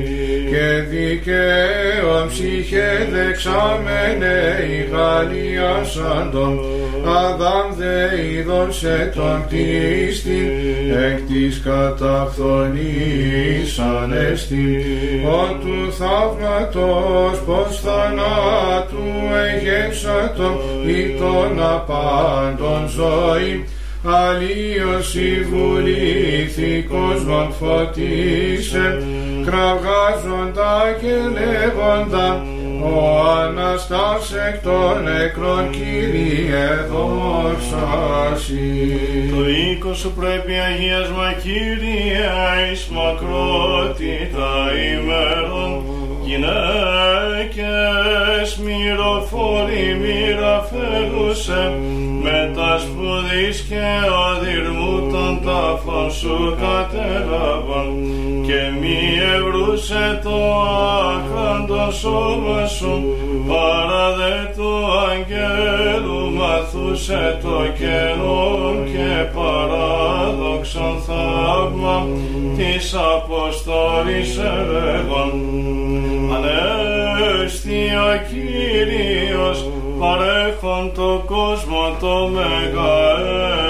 και δικαίων ψυχέ δεξάμενε η Γαλλία σαν τον Αδάμ δε είδωσε τον κτίστη εκ της καταφθονής ανέστη. Ο του θαύματος πως θανάτου εγεύσατο ή τον απάντων ζωή. Αλλίωση βουλήθη κόσμον φωτίσε κραυγάζοντα και λέγοντα ο Αναστάς εκ των νεκρών Κύριε δόξασι. Το οίκο σου πρέπει αγίασμα Κύριε εις μακρότητα ημέρων γυναίκες μυροφόροι μοιραφέλουσε με τα σπουδής και οδυρμού των τάφων σου κατέλαβαν. Και μη ευρούσε το άκραντο σώμα σου παρά δε του αγγέλου μαθούσε το καιρό και παράδοξον θαύμα της Αποστόλης έλεγον Ανέστη ο Κύριος παρέχον το κόσμο το μεγαέλεος.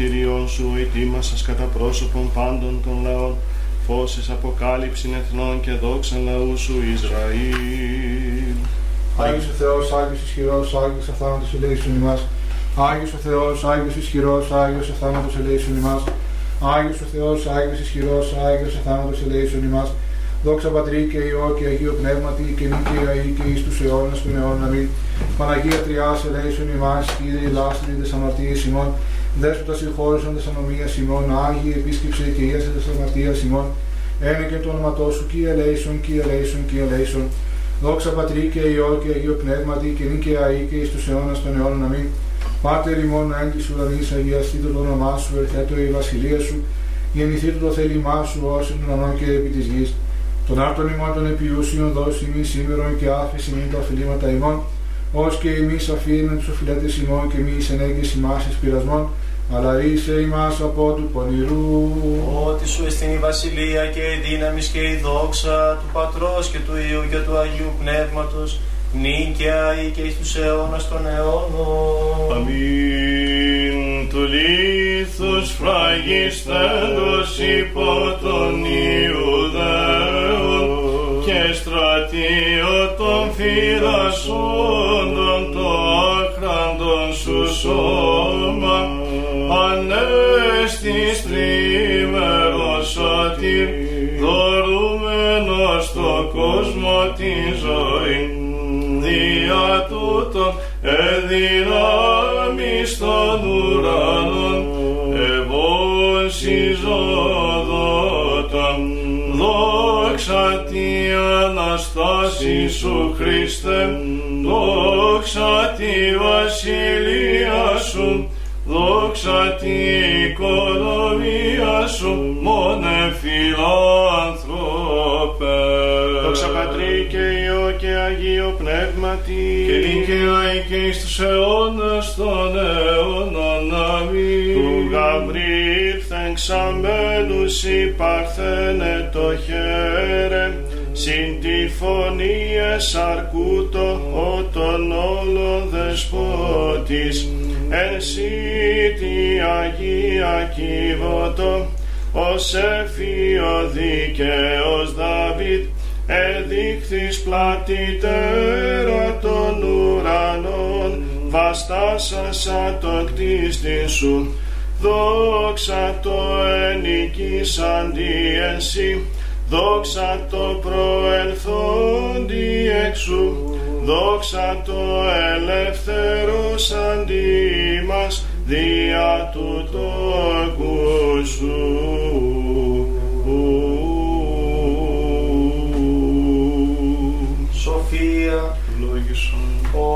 Οφθαλμή μου το σωτηριόν σου ο ετοίμασας κατά πρόσωπον πάντων των λαών φώσεις αποκάλυψην εθνών και δόξαν λαού σου Ισραήλ. Άγιος ο Θεός, Άγιος ισχυρός, Άγιος αθάνατος ελέησον ημάς. Άγιος ο Θεός, Άγιος ισχυρός, Άγιος αθάνατος ελέησον ημάς. Άγιος ο Θεός, Άγιος ισχυρός, Άγιος αθάνατος ελέησον ημάς. Δόξα Πατρί και Υιό και Αγίο Πνεύματι και νίκη αή και εις τους αιώνας των αιώνων αμήν. Παναγία Τριάς ελέησον ημάς, Κύριε λάστρη τες αμαρτίες ημών. Δέσποτα συγχώρησον τες ανομίας ημών, Άγιοι επίσκεψε και ίασε τες αμαρτίας ημών. Ένα και το όνοματό σου, Κύριε ελέησον, Κύριε ελέησον, Κύριε ελέησον. Δόξα Πατρί και Υιό και Αγίο Πνεύματι και νίκη αή και εις τους αιώνας των αιώνων αμήν. Πάτερ ημών εν της ουρανής αγιαστήτω το όνομά σου, ερθέτω η βασιλεία σου, γεννηθήτω το θέλημά σου ως εν τον ουρανό και επί της γης. Τον άρτον ημών των επιούσιων δώσει ημί σήμερον και άφηση ημί τα οφειλήματα ημών, ως και εμείς αφήνουν τους οφειλέτες ημών και εμείς ενέγγες ημάς εις πειρασμών, αλλά ρίσε ημάς από του πονηρού. Ότι σου εστίν η βασιλεία και η δύναμη και η δόξα του Πατρός και του Υιού και του Αγίου Πνεύματος, νίκαια ή και εις τους αιώνας των αιώνων. Αμήν του λίθους φραγιστέντος υπό τον Ιουδαίων και στρατιώτων φυλασσόντων το άχραντον σου σώμα κόσμο τη ζωή. Δια τούτον εδυνάμεις των ουρανών ευών συζωδόταν. Δόξα τη Αναστάση σου Χριστέ. Δόξα τη βασιλεία σου. Δόξα τη οικονομία σου. Μόνε φιλάνθρωπε Πνεύματι και νικαία και εις τους αιώνας των αιώνων αμήν του Γαβρίλ θεγξαμένους υπαρθένε το χέρε συν τη φωνή εσαρκούτο ο των όλων δεσπότης. Εν σύ τη Αγία Κιβωτό ως εφείο δίκαιος Δαβίδ εδείχθης πλατητέρα των ουρανών βαστάσασα το κτίστη σου, δόξα το ενοικήσαντι εσύ, δόξα το προελθόντι εξού, δόξα το ελεύθερος αντί μας, δια του τόκου σου.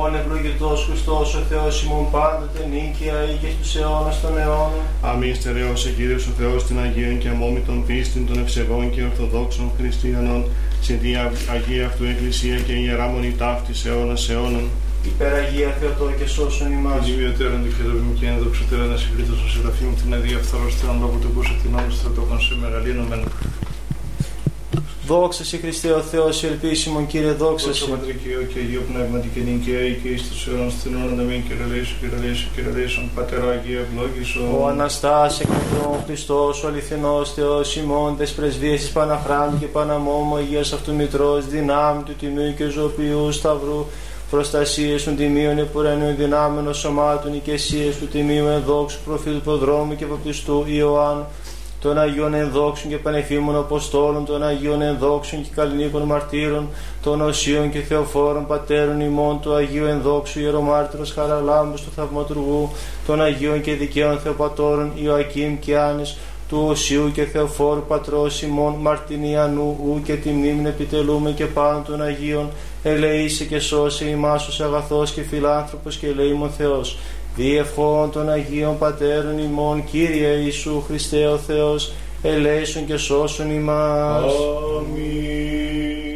Ο ανευλογητός Χριστός, ο Θεός ημών πάντοτε νίκαια ή και στους αιώνας των αιώνων. Αμήν στερεώσε Κύριος ο Θεός την Αγία και αμόμητον πίστην των ευσεβών και ορθοδόξων χριστιανών σε τη Αγία Αυτού Εκκλησία και ιερά μονή ταύτης αιώνας αιώνων. Υπεραγία Θεοτό και σώσον ημάς. Δημιωτέρων του χειροβημού και ενδοξωτέρων ασυγκρίτως των σεραφείμ την αδία φθαρωστέρων λόγω του κούσου την όνου στρατόκων σε μεγαλύνομεν. Δόξα σε Χριστέ ο Θεός, ελπίσιμον Κύριε, δόξα Δόξα σε. Πατρί και Υιό και Αγίο Πνεύματι και νικαία ή και εις τους αιώνας την ώρα να μην κυρελέσου, κυρελέσου, κυρελέσου, Πατέρα Αγία ευλόγησον. Ο Αναστάς εκ νεκρών Χριστός, ο αληθινός Θεός ημών, τες πρεσβείες της Παναχράντου και Παναμόμου, Αγίας αυτού Μητρός, δυνάμει του Τιμίου και Ζωοποιού Σταυρού, προστασίες των Τιμίων Επουρανίων δυνάμενων σωμάτων, οικεσίες του Τιμίου ενδόξου προφήτου Προδρόμου και Παπτιστού Ιωάννου, των Αγίων Ενδόξων και Πανεφήμων Αποστόλων, των Αγίων Ενδόξων και Καλλινίκων Μαρτύρων, των Οσίων και Θεοφόρων Πατέρων ημών, του Αγίου Ενδόξου Ιερομάρτυρος Χαραλάμπους του Θαυματουργού, των Αγίων και Δικαίων Θεοπατώρων Ιωακήμ και Άνης, του Οσίου και Θεοφόρου Πατρός ημών Μαρτινιανού, ου και τη μνήμη επιτελούμε και πάνω των Αγίων, ελεήσε και σώσε ημάς ως αγαθός και φιλάνθρωπος και ελεήμων Θεός. Διευχών των Αγίων Πατέρων ημών, Κύριε Ιησού Χριστέ ο Θεός, ελέησον και σώσον ημάς. Αμήν.